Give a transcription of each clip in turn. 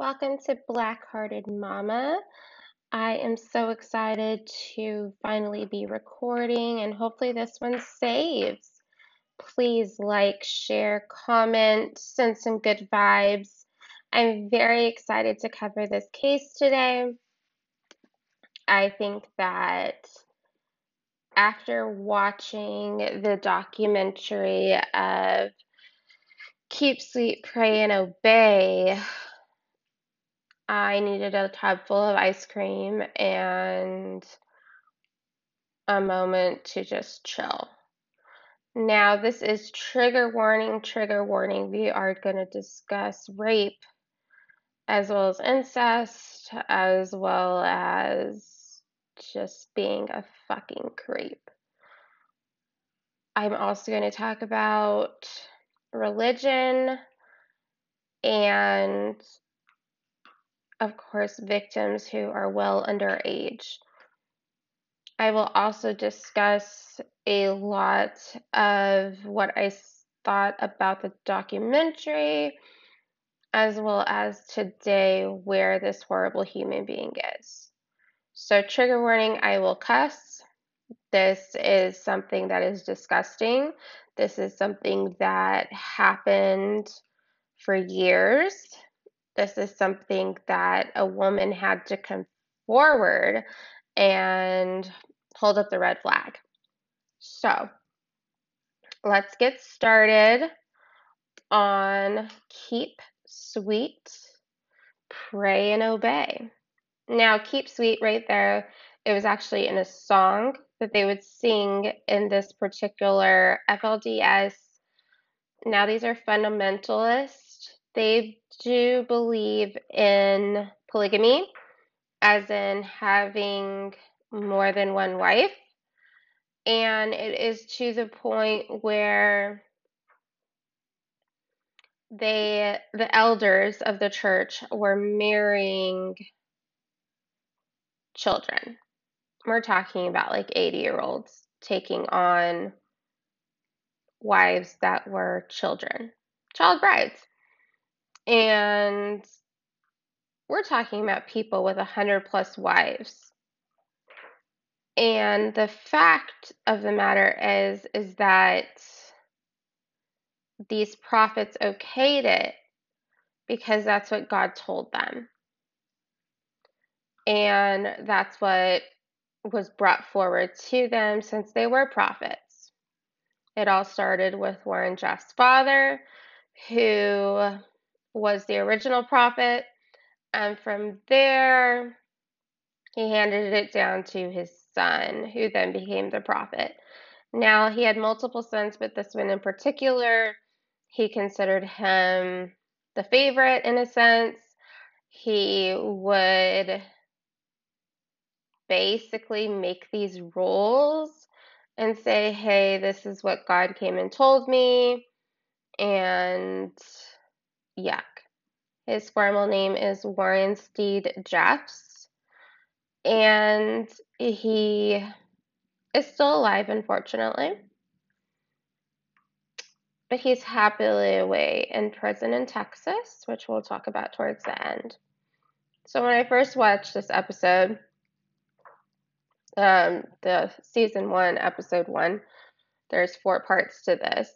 Welcome to Black Hearted Mama. I am so excited to finally be recording and hopefully this one saves. Please like, share, comment, send some good vibes. I'm very excited to cover this case today. I think that after watching the documentary of Keep Sweet, Pray, and Obey, I needed a tub full of ice cream and a moment to just chill. Now, this is trigger warning, trigger warning. We are going to discuss rape as well as incest, as well as just being a fucking creep. I'm also going to talk about religion and of course, victims who are well underage. I will also discuss a lot of what I thought about the documentary, as well as today where this horrible human being is. So, trigger warning I will cuss. This is something that is disgusting. This is something that happened for years. This is something that a woman had to come forward and hold up the red flag. So let's get started on keep sweet, pray and obey. Now, keep sweet right there, it was actually in a song that they would sing in this particular FLDS. Now, these are fundamentalists they do believe in polygamy, as in having more than one wife. And it is to the point where they, the elders of the church, were marrying children. We're talking about like 80 year olds taking on wives that were children, child brides. And we're talking about people with a hundred plus wives. And the fact of the matter is, is that these prophets okayed it because that's what God told them. And that's what was brought forward to them since they were prophets. It all started with Warren Jeff's father, who was the original prophet. And from there, he handed it down to his son, who then became the prophet. Now, he had multiple sons, but this one in particular, he considered him the favorite in a sense. He would basically make these rules and say, hey, this is what God came and told me. And yuck. His formal name is Warren Steed Jeffs, and he is still alive, unfortunately. But he's happily away in prison in Texas, which we'll talk about towards the end. So when I first watched this episode, um, the season one, episode one, there's four parts to this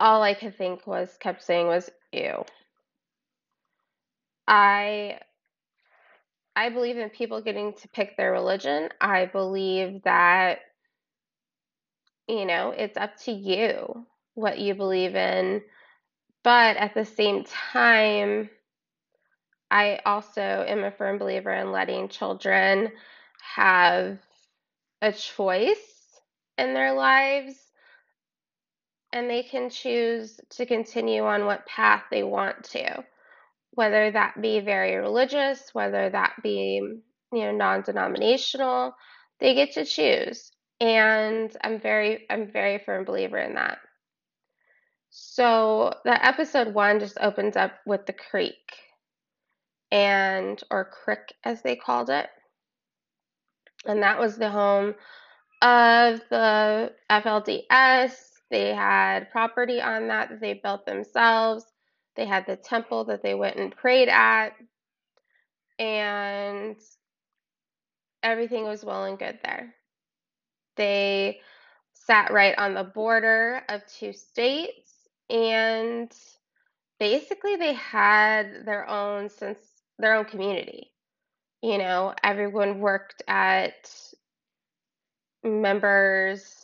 all I could think was kept saying was ew. I I believe in people getting to pick their religion. I believe that you know, it's up to you what you believe in. But at the same time, I also am a firm believer in letting children have a choice in their lives and they can choose to continue on what path they want to, whether that be very religious, whether that be you know non-denominational, they get to choose. And I'm very I'm very firm believer in that. So the episode one just opens up with the creek and or crick as they called it. And that was the home of the FLDS they had property on that that they built themselves. They had the temple that they went and prayed at, and everything was well and good there. They sat right on the border of two states, and basically they had their own sense, their own community. You know, everyone worked at members'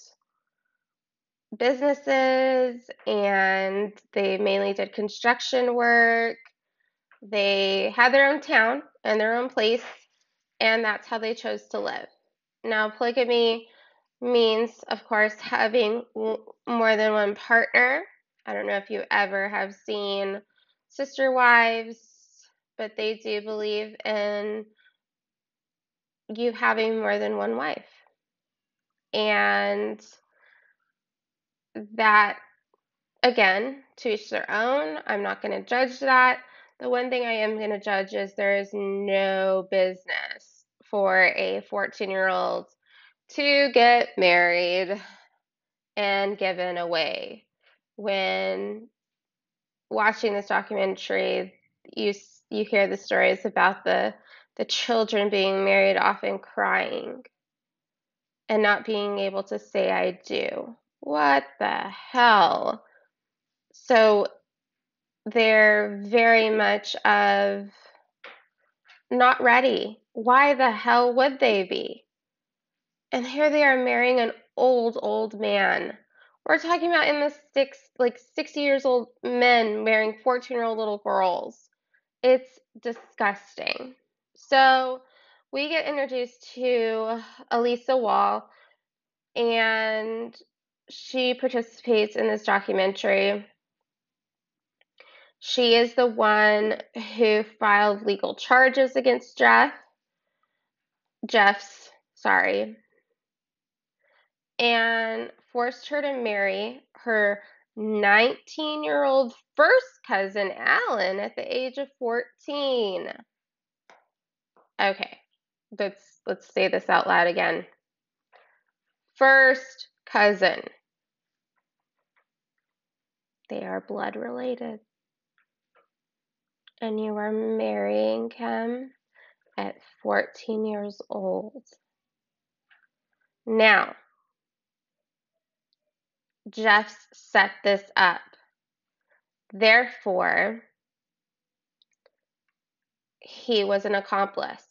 businesses and they mainly did construction work. They had their own town and their own place, and that's how they chose to live. Now, polygamy means, of course, having more than one partner. I don't know if you ever have seen Sister Wives, but they do believe in you having more than one wife. And that, again, to each their own. I'm not going to judge that. The one thing I am going to judge is there is no business for a 14 year old to get married and given away. When watching this documentary, you you hear the stories about the the children being married, often crying and not being able to say I do. What the hell? So they're very much of not ready. Why the hell would they be? And here they are marrying an old, old man. We're talking about in the six, like 60 years old men marrying 14 year old little girls. It's disgusting. So we get introduced to Elisa Wall, and she participates in this documentary. She is the one who filed legal charges against Jeff. Jeff's, sorry, and forced her to marry her 19 year old first cousin, Alan, at the age of 14. Okay, let's, let's say this out loud again. First cousin. They are blood related. And you are marrying him at 14 years old. Now, Jeff's set this up. Therefore, he was an accomplice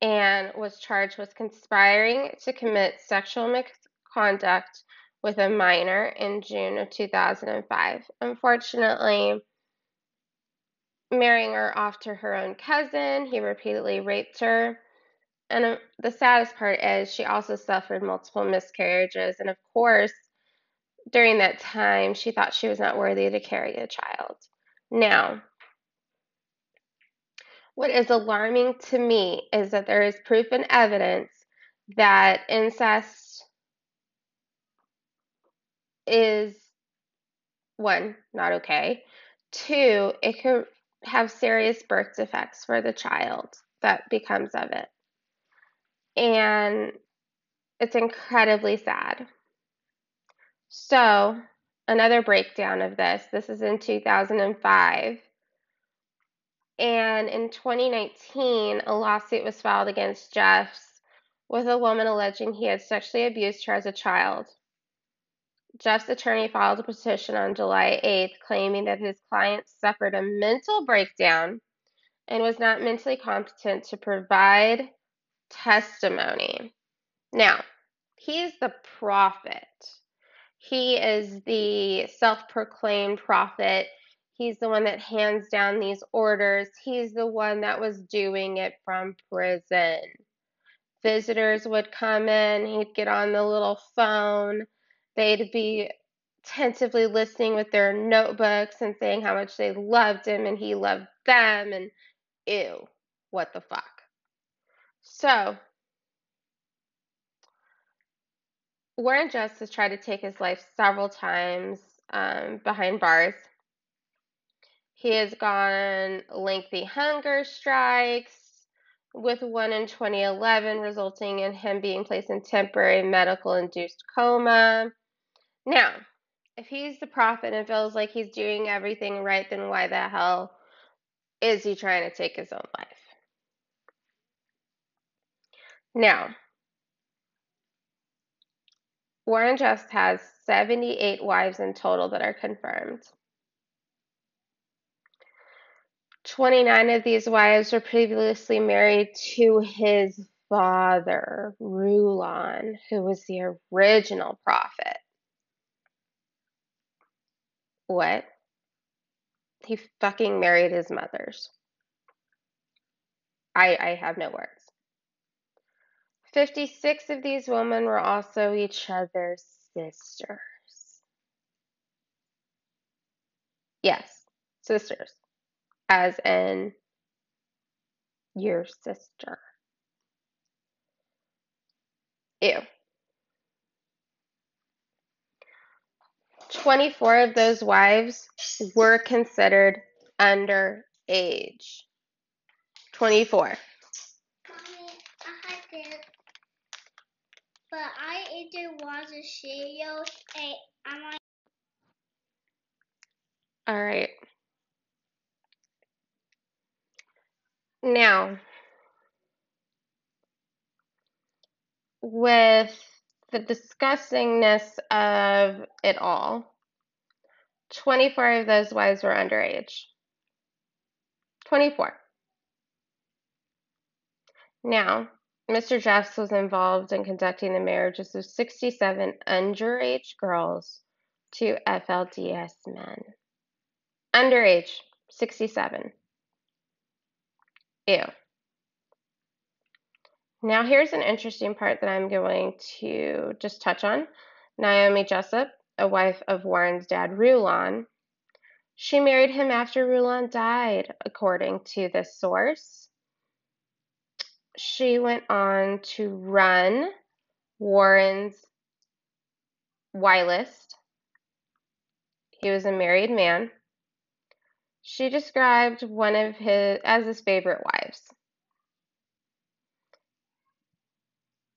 and was charged with conspiring to commit sexual misconduct with a minor in June of 2005. Unfortunately, marrying her off to her own cousin, he repeatedly raped her and uh, the saddest part is she also suffered multiple miscarriages. And of course, during that time, she thought she was not worthy to carry a child. Now, what is alarming to me is that there is proof and evidence that incest is one, not okay. Two, it could have serious birth defects for the child that becomes of it and it's incredibly sad. So, another breakdown of this this is in 2005. And in 2019, a lawsuit was filed against Jeffs with a woman alleging he had sexually abused her as a child. Jeff's attorney filed a petition on July 8th claiming that his client suffered a mental breakdown and was not mentally competent to provide testimony. Now, he's the prophet. He is the self proclaimed prophet. He's the one that hands down these orders. He's the one that was doing it from prison. Visitors would come in, he'd get on the little phone. They'd be tentatively listening with their notebooks and saying how much they loved him and he loved them. And ew, what the fuck? So, Warren Jeffs has tried to take his life several times um, behind bars. He has gone lengthy hunger strikes, with one in 2011 resulting in him being placed in temporary medical induced coma. Now, If he's the prophet and feels like he's doing everything right, then why the hell is he trying to take his own life? Now, Warren Jeffs has 78 wives in total that are confirmed. 29 of these wives were previously married to his father, Rulon, who was the original prophet. What? He fucking married his mothers. I, I have no words. 56 of these women were also each other's sisters. Yes, sisters as in your sister. Ew. 24 of those wives were considered underage. 24. Mommy, I. But I I'm All right. Now, with the disgustingness of it all, 24 of those wives were underage. 24. Now, Mr. Jeffs was involved in conducting the marriages of 67 underage girls to FLDS men. Underage, 67. Ew. Now, here's an interesting part that I'm going to just touch on. Naomi Jessop, a wife of Warren's dad, Rulon, she married him after Rulon died, according to this source. She went on to run Warren's Y list. He was a married man. She described one of his as his favorite wives.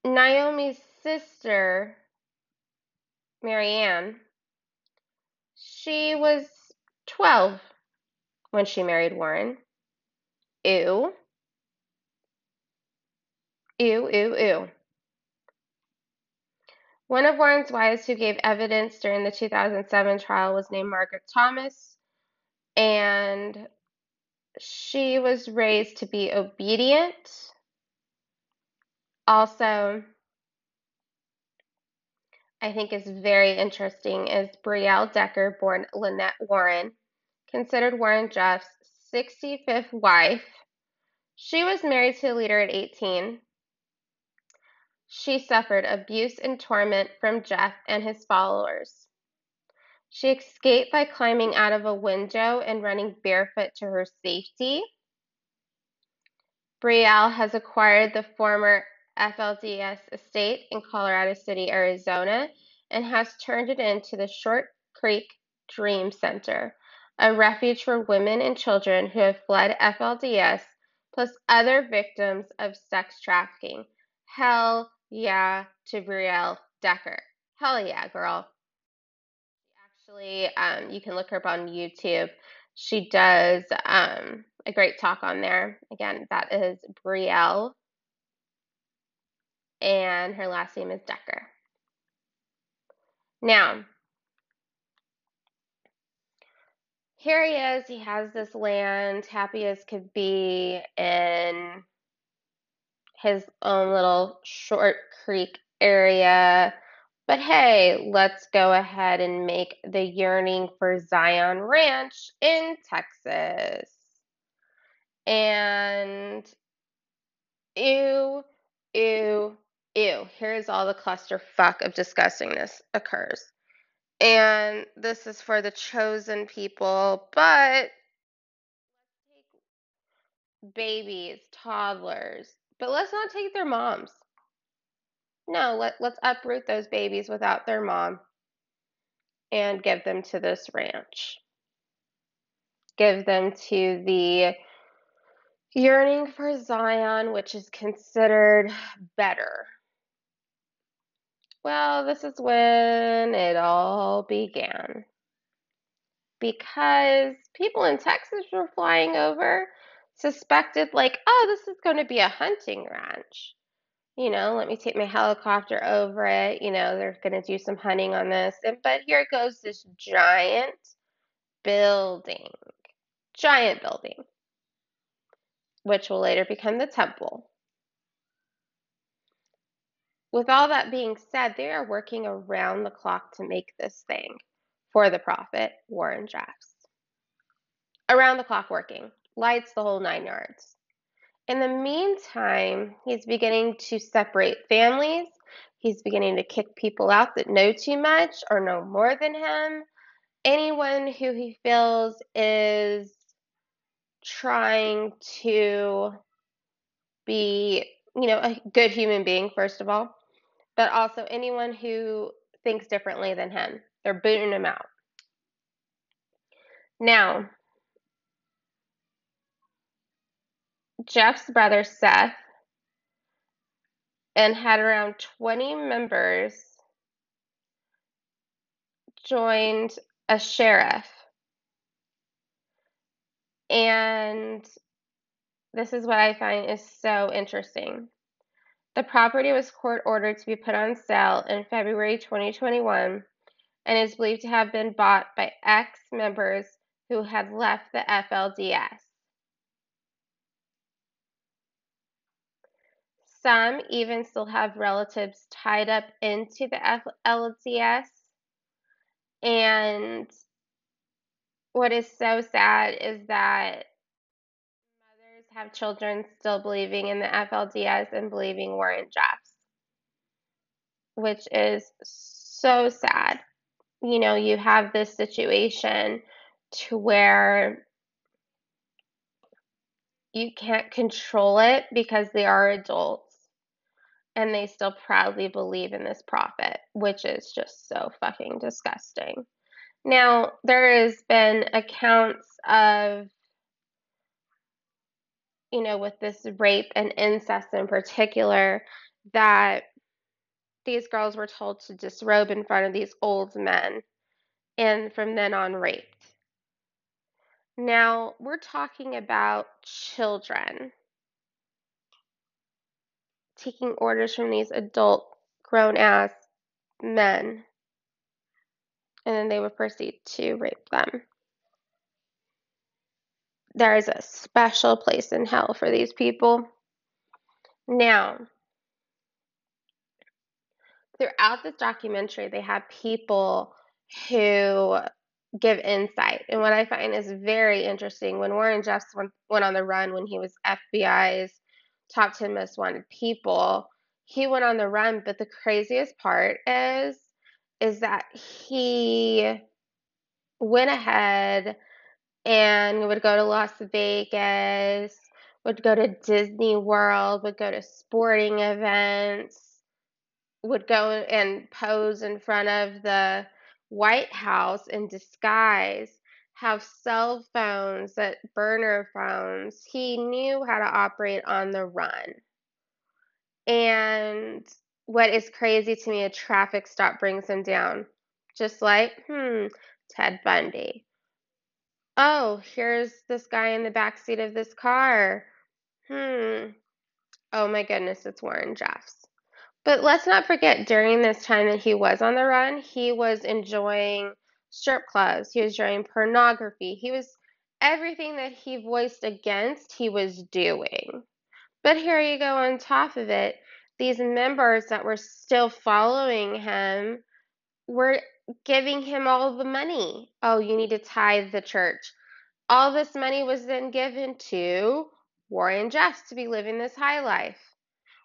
Naomi's sister, Merrianne, she was 12 when she married Warren. Ew. Ew, ew, ew. One of Warren's wives who gave evidence during the 2007 trial was named Margaret Thomas, and she was raised to be obedient. Also, I think is very interesting is Briell Decker, born Lynette Warren, considered Warren Jeff's 65th wife. She was married to a leader at 18. She suffered abuse and torment from Jeff and his followers. She escaped by climbing out of a window and running barefoot to her safety. Briell has acquired the former FLDS estate in Colorado City, Arizona, and has turned it into the Short Creek Dream Center, a refuge for women and children who have fled FLDS, plus other victims of sex trafficking. Hell yeah to Briell Decker. Hell yeah, girl actually, um, you can look her up on YouTube. She does um, a great talk on there. Again, that is Briell, and her last name is Decker. Now, here he is. He has this land, happy as could be, in his own little short creek area but hey, let's go ahead and make the Yearning for Zion Ranch in Texas. And ew, ew, ew. Here's all the clusterfuck of disgustingness occurs. And this is for the chosen people, but babies, toddlers, but let's not take their moms. No, let, let's uproot those babies without their mom and give them to this ranch. Give them to the yearning for Zion, which is considered better. Well, this is when it all began. Because people in Texas were flying over, suspected, like, oh, this is going to be a hunting ranch. You know, let me take my helicopter over it. You know, they're going to do some hunting on this. And, but here goes this giant building, giant building, which will later become the temple. With all that being said, they are working around the clock to make this thing for the prophet, Warren Drafts. Around the clock working, lights the whole nine yards. In the meantime, he's beginning to separate families. He's beginning to kick people out that know too much or know more than him. Anyone who he feels is trying to be, you know, a good human being, first of all but also anyone who thinks differently than him. They're booting him out. Now, Jeff's brother Seth and had around 20 members joined a sheriff. And this is what I find is so interesting. The property was court ordered to be put on sale in February 2021 and is believed to have been bought by ex-members who had left the FLDS. Some even still have relatives tied up into the FLDS. And what is so sad is that have children still believing in the FLDS and believing Warren Jeffs, which is so sad. You know, you have this situation to where you can't control it because they are adults and they still proudly believe in this prophet, which is just so fucking disgusting. Now, there has been accounts of you know, with this rape and incest in particular, that these girls were told to disrobe in front of these old men and from then on raped. Now, we're talking about children taking orders from these adult, grown ass men, and then they would proceed to rape them there is a special place in hell for these people. Now, throughout this documentary, they have people who give insight. And what I find is very interesting when Warren Jeffs went, went on the run when he was FBI's top 10 most wanted people, he went on the run. But the craziest part is, is that he went ahead and would go to Las Vegas, would go to Disney World, would go to sporting events, would go and pose in front of the White House in disguise, have cell phones, that burner phones. He knew how to operate on the run. And what is crazy to me, a traffic stop brings him down. Just like, hmm, Ted Bundy oh, here's this guy in the back seat of this car. Hmm. Oh my goodness, it's Warren Jeffs. But let's not forget, during this time that he was on the run, he was enjoying strip clubs. He was enjoying pornography. He was everything that he voiced against, he was doing. But here you go on top of it, these members that were still following him were giving him all the money. Oh, you need to tithe the church. All this money was then given to Warren Jeffs to be living this high life,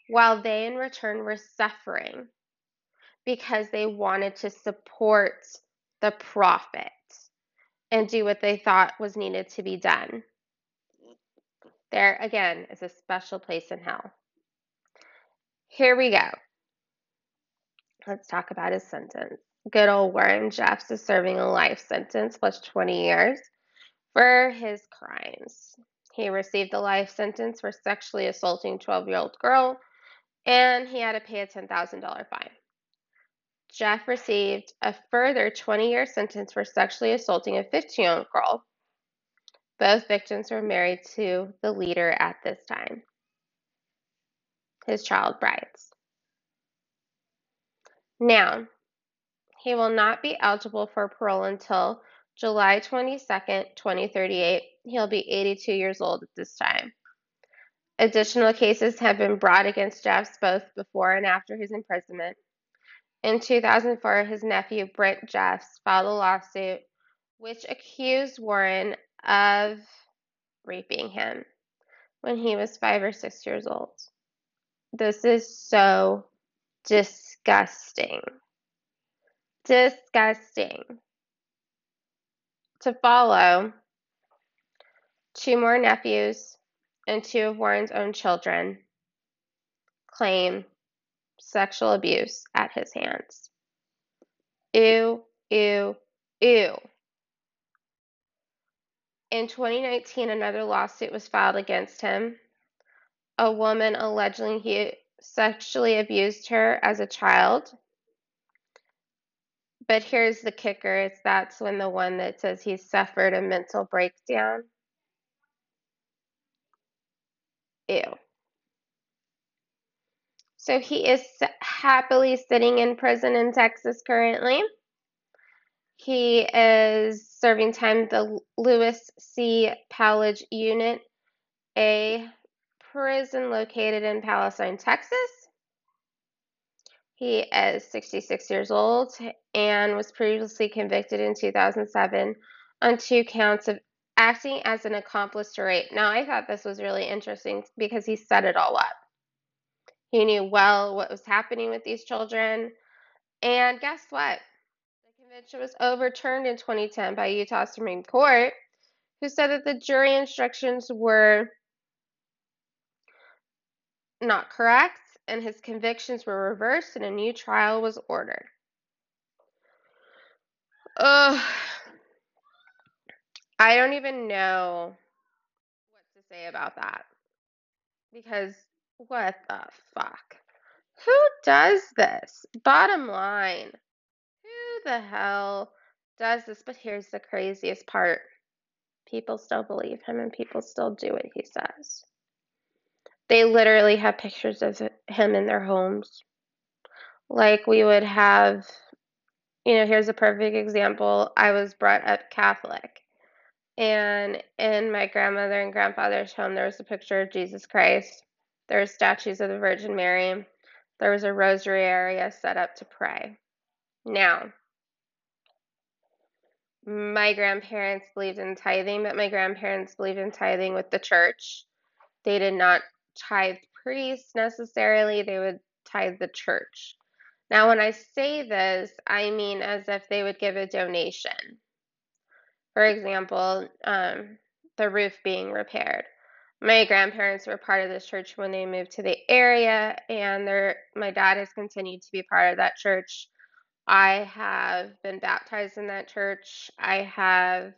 while they in return were suffering because they wanted to support the prophet and do what they thought was needed to be done. There again is a special place in hell. Here we go. Let's talk about his sentence. Good old Warren Jeffs is serving a life sentence plus 20 years for his crimes. He received a life sentence for sexually assaulting 12 year old girl, and he had to pay a $10,000 fine. Jeff received a further 20 year sentence for sexually assaulting a 15 year old girl. Both victims were married to the leader at this time, his child brides. Now, he will not be eligible for parole until July 22nd, 2038. He'll be 82 years old at this time. Additional cases have been brought against Jeffs both before and after his imprisonment. In 2004, his nephew Brent Jeffs filed a lawsuit which accused Warren of raping him when he was five or six years old. This is so disgusting. Disgusting. To follow, two more nephews and two of Warren's own children claim sexual abuse at his hands. Ew, ew, ew. In 2019, another lawsuit was filed against him. A woman alleging he sexually abused her as a child. But here's the kicker it's that's when the one that says he suffered a mental breakdown. Ew. So he is happily sitting in prison in Texas currently. He is serving time at the Louis C. Powledge Unit, a prison located in Palestine, Texas. He is 66 years old and was previously convicted in 2007 on two counts of acting as an accomplice to rape. Now, I thought this was really interesting because he set it all up. He knew well what was happening with these children. And guess what? The conviction was overturned in 2010 by Utah Supreme Court, who said that the jury instructions were not correct and his convictions were reversed and a new trial was ordered. Ugh. I don't even know what to say about that. Because what the fuck? Who does this? Bottom line, who the hell does this? But here's the craziest part people still believe him and people still do what he says. They literally have pictures of him in their homes. Like we would have, you know, here's a perfect example. I was brought up Catholic. And in my grandmother and grandfather's home, there was a picture of Jesus Christ. There were statues of the Virgin Mary. There was a rosary area set up to pray. Now, my grandparents believed in tithing, but my grandparents believed in tithing with the church. They did not tithe priests necessarily, they would tithe the church. Now, when I say this, I mean as if they would give a donation. For example, um, the roof being repaired my grandparents were part of this church when they moved to the area and my dad has continued to be part of that church i have been baptized in that church i have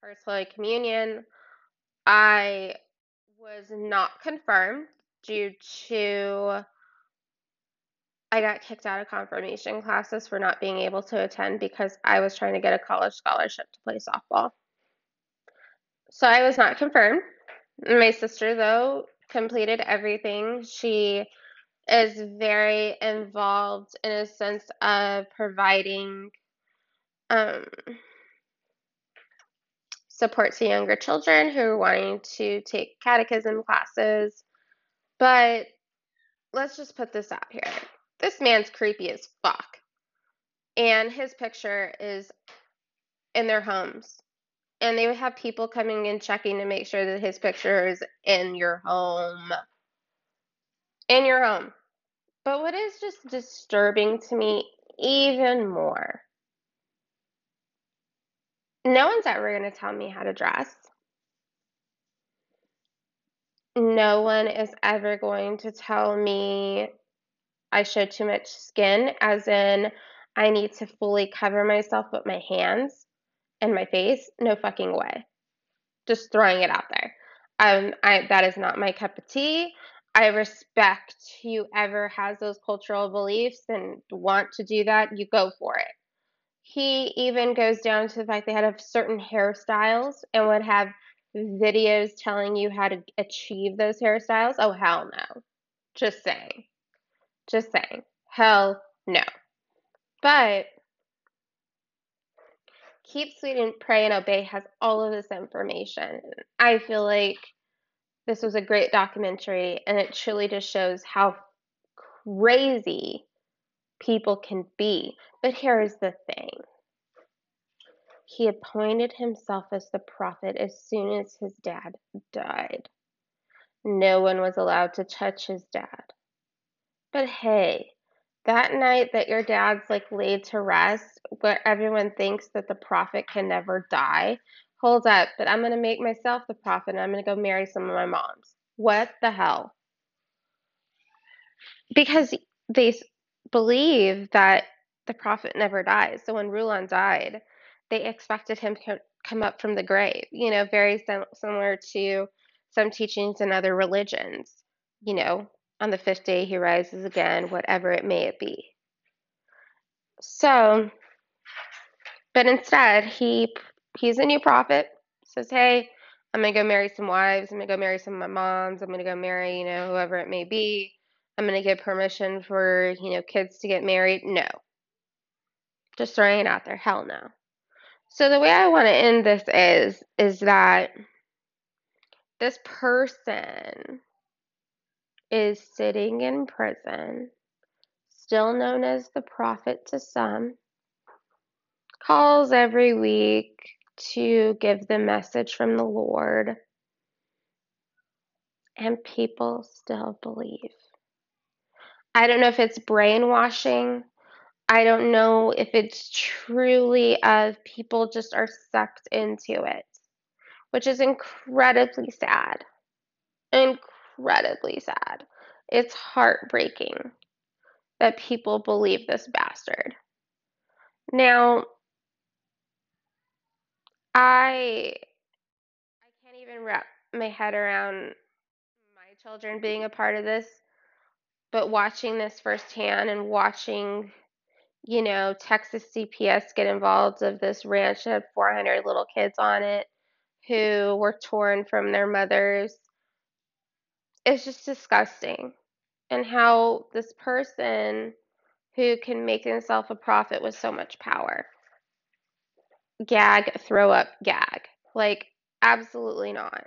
first holy communion i was not confirmed due to i got kicked out of confirmation classes for not being able to attend because i was trying to get a college scholarship to play softball so i was not confirmed my sister, though, completed everything. She is very involved in a sense of providing um, support to younger children who are wanting to take catechism classes. But let's just put this out here. This man's creepy as fuck. And his picture is in their homes and they would have people coming and checking to make sure that his picture is in your home. In your home. But what is just disturbing to me even more, no one's ever going to tell me how to dress. No one is ever going to tell me I show too much skin, as in I need to fully cover myself with my hands and my face? No fucking way. Just throwing it out there. Um, I that is not my cup of tea. I respect whoever has those cultural beliefs and want to do that, you go for it. He even goes down to the fact they had certain hairstyles and would have videos telling you how to achieve those hairstyles. Oh, hell no. Just saying. Just saying. Hell no. But Keep Sweet and Pray and Obey has all of this information. I feel like this was a great documentary and it truly just shows how crazy people can be. But here's the thing he appointed himself as the prophet as soon as his dad died. No one was allowed to touch his dad. But hey, that night that your dad's like laid to rest, where everyone thinks that the prophet can never die, hold up, but I'm going to make myself the prophet and I'm going to go marry some of my moms. What the hell? Because they believe that the prophet never dies. So when Rulon died, they expected him to come up from the grave, you know, very sim- similar to some teachings in other religions. You know, on the fifth day he rises again, whatever it may be. So, but instead, he he's a new prophet. Says, "Hey, I'm gonna go marry some wives. I'm gonna go marry some of my moms. I'm gonna go marry, you know, whoever it may be. I'm gonna get permission for, you know, kids to get married." No, just throwing it out there. Hell no. So the way I want to end this is is that this person is sitting in prison, still known as the prophet to some, calls every week to give the message from the Lord, and people still believe. I don't know if it's brainwashing. I don't know if it's truly of people just are sucked into it, which is incredibly sad. Incredibly sad. It's heartbreaking that people believe this bastard. Now, I I can't even wrap my head around my children being a part of this, but watching this firsthand and watching, you know, Texas CPS get involved of this ranch that had 400 little kids on it who were torn from their mothers. It's just disgusting. And how this person who can make himself a prophet with so much power gag, throw up, gag. Like, absolutely not.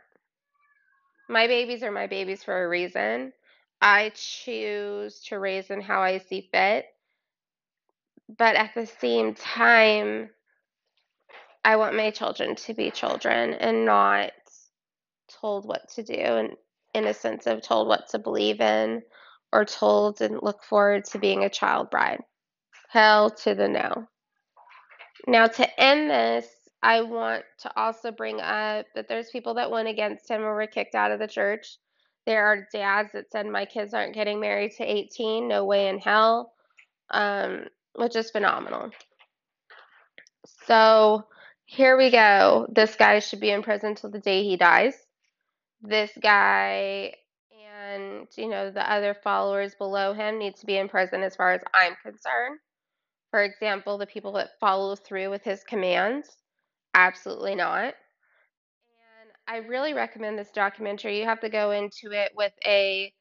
My babies are my babies for a reason. I choose to raise them how I see fit. But at the same time, I want my children to be children and not told what to do and in a sense of told what to believe in or told and look forward to being a child bride. Hell to the no. Now, to end this, I want to also bring up that there's people that went against him or were kicked out of the church. There are dads that said, My kids aren't getting married to 18, no way in hell, um, which is phenomenal. So here we go. This guy should be in prison till the day he dies. This guy and you know the other followers below him need to be in prison as far as I'm concerned. For example, the people that follow through with his commands, absolutely not. And I really recommend this documentary. You have to go into it with a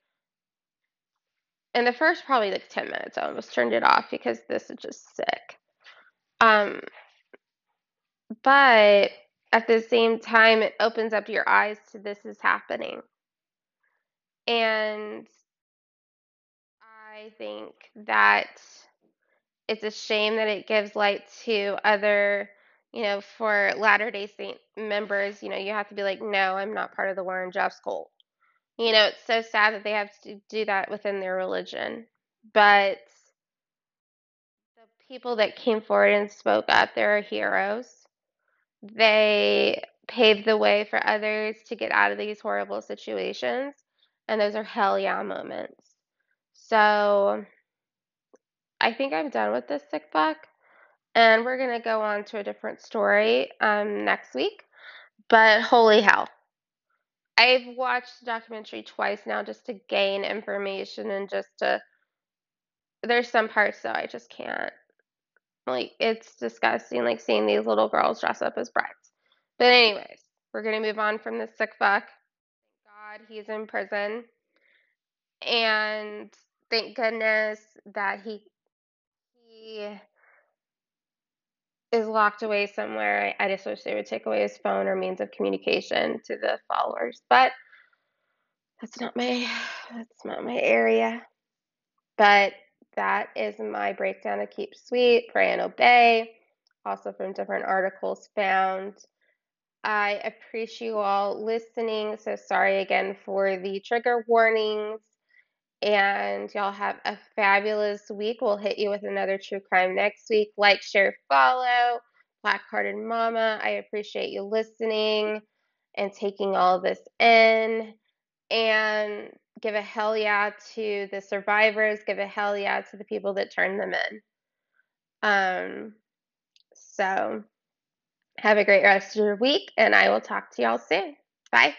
in the first probably like 10 minutes, I almost turned it off because this is just sick. Um, but at the same time, it opens up your eyes to this is happening. And I think that it's a shame that it gives light to other, you know, for Latter day Saint members, you know, you have to be like, no, I'm not part of the Warren Jeffs cult. You know, it's so sad that they have to do that within their religion. But the people that came forward and spoke up, they're heroes. They paved the way for others to get out of these horrible situations. And those are hell yeah moments. So I think I'm done with this sick fuck. And we're going to go on to a different story um, next week. But holy hell. I've watched the documentary twice now just to gain information and just to there's some parts that I just can't. Like it's disgusting like seeing these little girls dress up as brides. But anyways, we're gonna move on from this sick fuck. Thank God he's in prison. And thank goodness that he he is locked away somewhere. I, I just wish they would take away his phone or means of communication to the followers. But that's not my that's not my area. But that is my breakdown of keep sweet, pray and obey. Also from different articles found. I appreciate you all listening. So sorry again for the trigger warnings. And y'all have a fabulous week. We'll hit you with another true crime next week. Like, share, follow. Black Hearted Mama, I appreciate you listening and taking all this in. And give a hell yeah to the survivors. Give a hell yeah to the people that turned them in. Um, so have a great rest of your week, and I will talk to y'all soon. Bye.